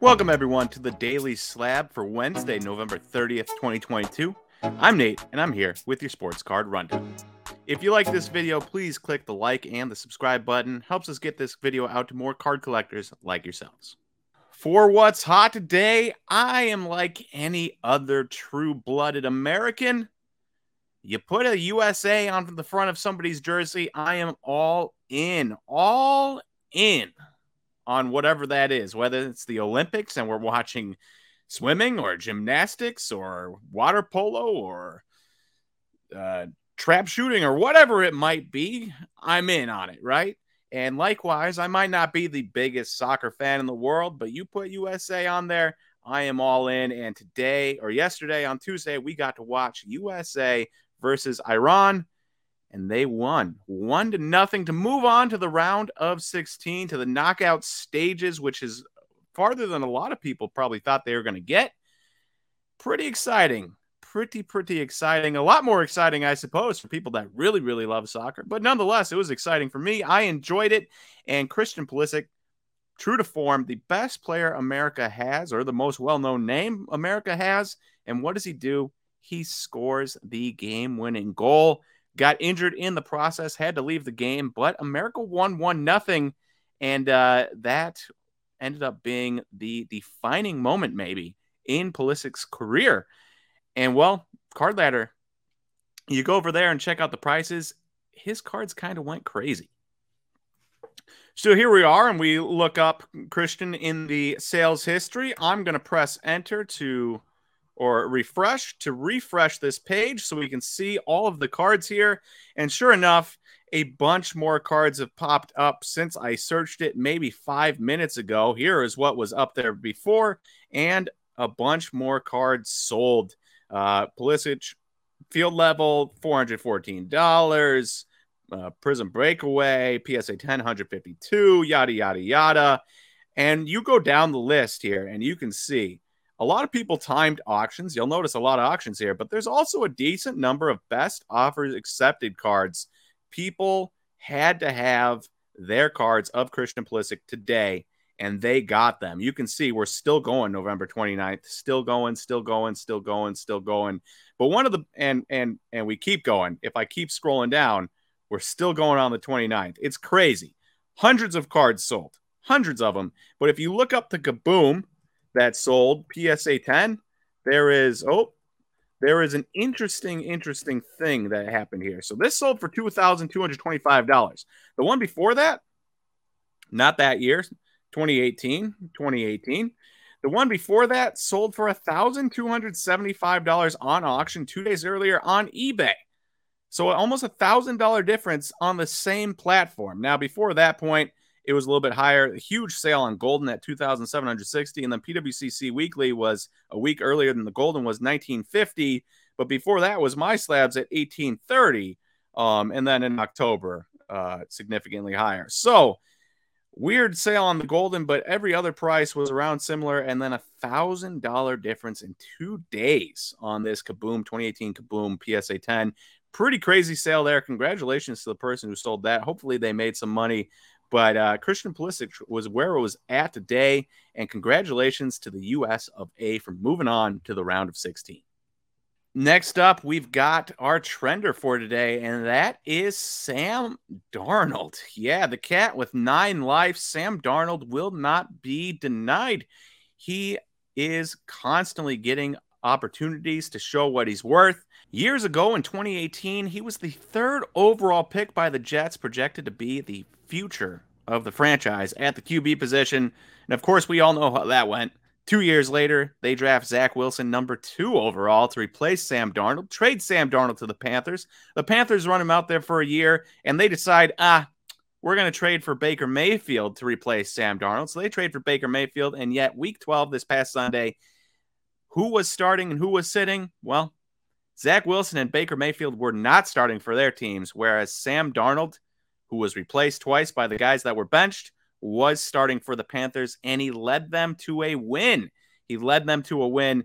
Welcome, everyone, to the Daily Slab for Wednesday, November 30th, 2022. I'm Nate, and I'm here with your sports card rundown. If you like this video, please click the like and the subscribe button. Helps us get this video out to more card collectors like yourselves. For what's hot today, I am like any other true blooded American. You put a USA on the front of somebody's jersey, I am all in, all in on whatever that is, whether it's the Olympics and we're watching swimming or gymnastics or water polo or uh, trap shooting or whatever it might be, I'm in on it, right? And likewise, I might not be the biggest soccer fan in the world, but you put USA on there, I am all in. And today or yesterday on Tuesday, we got to watch USA versus Iran and they won one to nothing to move on to the round of 16 to the knockout stages, which is farther than a lot of people probably thought they were going to get. Pretty exciting. Pretty, pretty exciting. A lot more exciting, I suppose, for people that really, really love soccer. But nonetheless, it was exciting for me. I enjoyed it. And Christian Pulisic, true to form, the best player America has, or the most well known name America has. And what does he do? He scores the game winning goal got injured in the process, had to leave the game, but America won one nothing, and uh, that ended up being the defining moment maybe in Pulisic's career. And well, card ladder, you go over there and check out the prices. His cards kind of went crazy. So here we are, and we look up Christian in the sales history. I'm going to press enter to or refresh to refresh this page so we can see all of the cards here. And sure enough, a bunch more cards have popped up since I searched it maybe five minutes ago. Here is what was up there before, and a bunch more cards sold. Uh, Pulisic, field level, $414. Uh, Prism Breakaway, PSA 10, 152, yada, yada, yada. And you go down the list here and you can see a lot of people timed auctions. You'll notice a lot of auctions here, but there's also a decent number of best offers accepted cards. People had to have their cards of Christian Pulisic today, and they got them. You can see we're still going November 29th, still going, still going, still going, still going. But one of the and and and we keep going. If I keep scrolling down, we're still going on the 29th. It's crazy. Hundreds of cards sold, hundreds of them. But if you look up the Kaboom that sold PSA 10, there is, oh, there is an interesting, interesting thing that happened here. So this sold for $2,225. The one before that, not that year, 2018, 2018. The one before that sold for $1,275 on auction two days earlier on eBay. So almost a $1,000 difference on the same platform. Now, before that point, it was a little bit higher. A huge sale on Goldin at 2,760. And then PWCC Weekly was a week earlier than the Goldin was 1950. But before that was MySlabs at 1830. Um, and then in October, uh, significantly higher. So weird sale on the Goldin, but every other price was around similar. And then a thousand dollar difference in two days on this Kaboom 2018 Kaboom PSA 10 pretty crazy sale there. Congratulations to the person who sold that. Hopefully, they made some money but uh, Christian Pulisic was where it was at today, and congratulations to the U.S. of A for moving on to the round of 16. Next up, we've got our trender for today, and that is Sam Darnold. Yeah, the cat with nine lives. Sam Darnold will not be denied. He is constantly getting opportunities to show what he's worth. Years ago in 2018, he was the third overall pick by the Jets, projected to be the future of the franchise at the QB position. And of course, we all know how that went. Two years later, they draft Zach Wilson, number two overall, to replace Sam Darnold, trade Sam Darnold to the Panthers. The Panthers run him out there for a year, and they decide, ah, we're going to trade for Baker Mayfield to replace Sam Darnold. So they trade for Baker Mayfield. And yet, week 12 this past Sunday, who was starting and who was sitting? Well, Zach Wilson and Baker Mayfield were not starting for their teams, whereas Sam Darnold who was replaced twice by the guys that were benched, was starting for the Panthers, and he led them to a win. He led them to a win.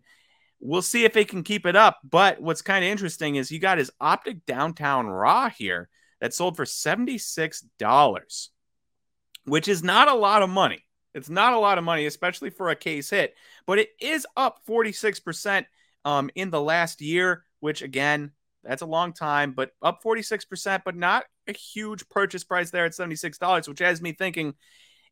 We'll see if he can keep it up. But what's kind of interesting is you got his Optic Downtown Raw here that sold for $76, which is not a lot of money. It's not a lot of money, especially for a case hit, but it is up 46% um, in the last year, which again, that's a long time, but up 46%, but not a huge purchase price there at $76, which has me thinking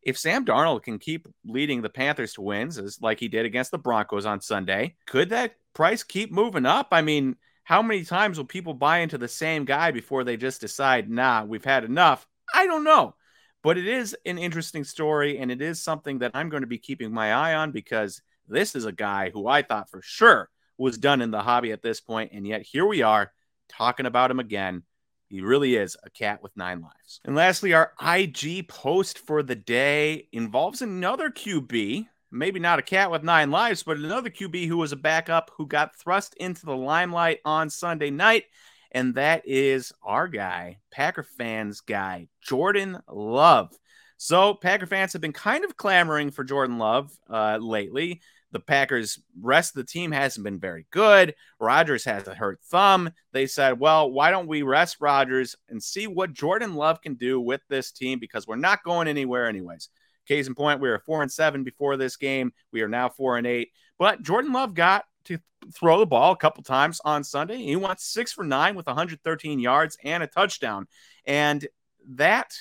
if Sam Darnold can keep leading the Panthers to wins, as like he did against the Broncos on Sunday, could that price keep moving up? I mean, how many times will people buy into the same guy before they just decide, nah, we've had enough? I don't know. But it is an interesting story, and it is something that I'm going to be keeping my eye on because this is a guy who I thought for sure was done in the hobby at this point, and yet here we are talking about him again. He really is a cat with nine lives. And lastly, our IG post for the day involves another QB, maybe not a cat with nine lives, but another QB who was a backup who got thrust into the limelight on Sunday night. And that is our guy, Packer fans guy, Jordan Love. So, Packer fans have been kind of clamoring for Jordan Love uh, lately the Packers' rest of the team hasn't been very good. Rodgers has a hurt thumb. They said, well, why don't we rest Rodgers and see what Jordan Love can do with this team because we're not going anywhere, anyways. Case in point, we were four and seven before this game. We are now four and eight. But Jordan Love got to throw the ball a couple times on Sunday. He went six for nine with 113 yards and a touchdown. And that,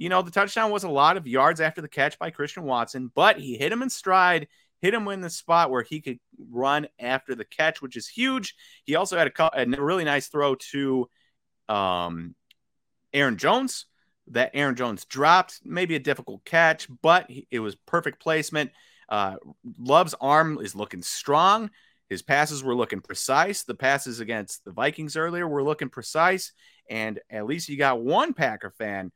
you know, the touchdown was a lot of yards after the catch by Christian Watson, but he hit him in stride hit him in the spot where he could run after the catch, which is huge. He also had a, a really nice throw to um, Aaron Jones that Aaron Jones dropped. Maybe a difficult catch, but it was perfect placement. Uh, Love's arm is looking strong. His passes were looking precise. The passes against the Vikings earlier were looking precise. And at least you got one Packer fan,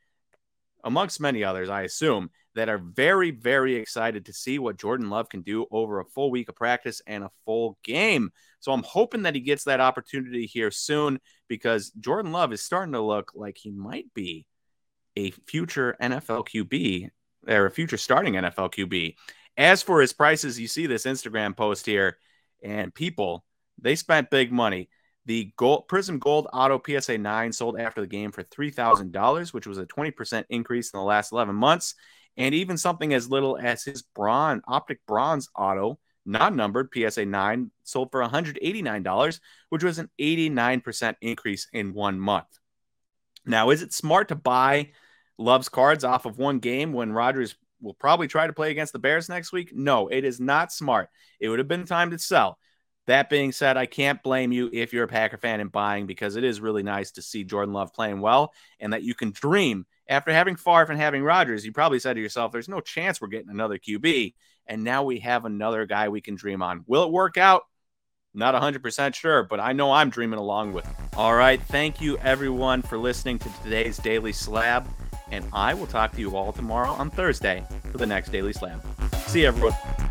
amongst many others, I assume, that are very, very excited to see what Jordan Love can do over a full week of practice and a full game. So I'm hoping that he gets that opportunity here soon because Jordan Love is starting to look like he might be a future NFL QB or a future starting NFL QB. As for his prices, you see this Instagram post here, and people, they spent big money. The gold, Prism Gold Auto PSA 9 sold after the game for $3,000, which was a 20% increase in the last 11 months and even something as little as his bronze optic bronze auto non-numbered PSA 9 sold for $189, which was an 89% increase in one month. Now, is it smart to buy Love's cards off of one game when Rodgers will probably try to play against the Bears next week? No, it is not smart. It would have been time to sell. That being said, I can't blame you if you're a Packer fan and buying because it is really nice to see Jordan Love playing well and that you can dream after having Favre and having Rodgers, you probably said to yourself, there's no chance we're getting another QB. And now we have another guy we can dream on. Will it work out? Not 100% sure, but I know I'm dreaming along with him. All right. Thank you, everyone, for listening to today's Daily Slab. And I will talk to you all tomorrow on Thursday for the next Daily Slab. See you, everyone.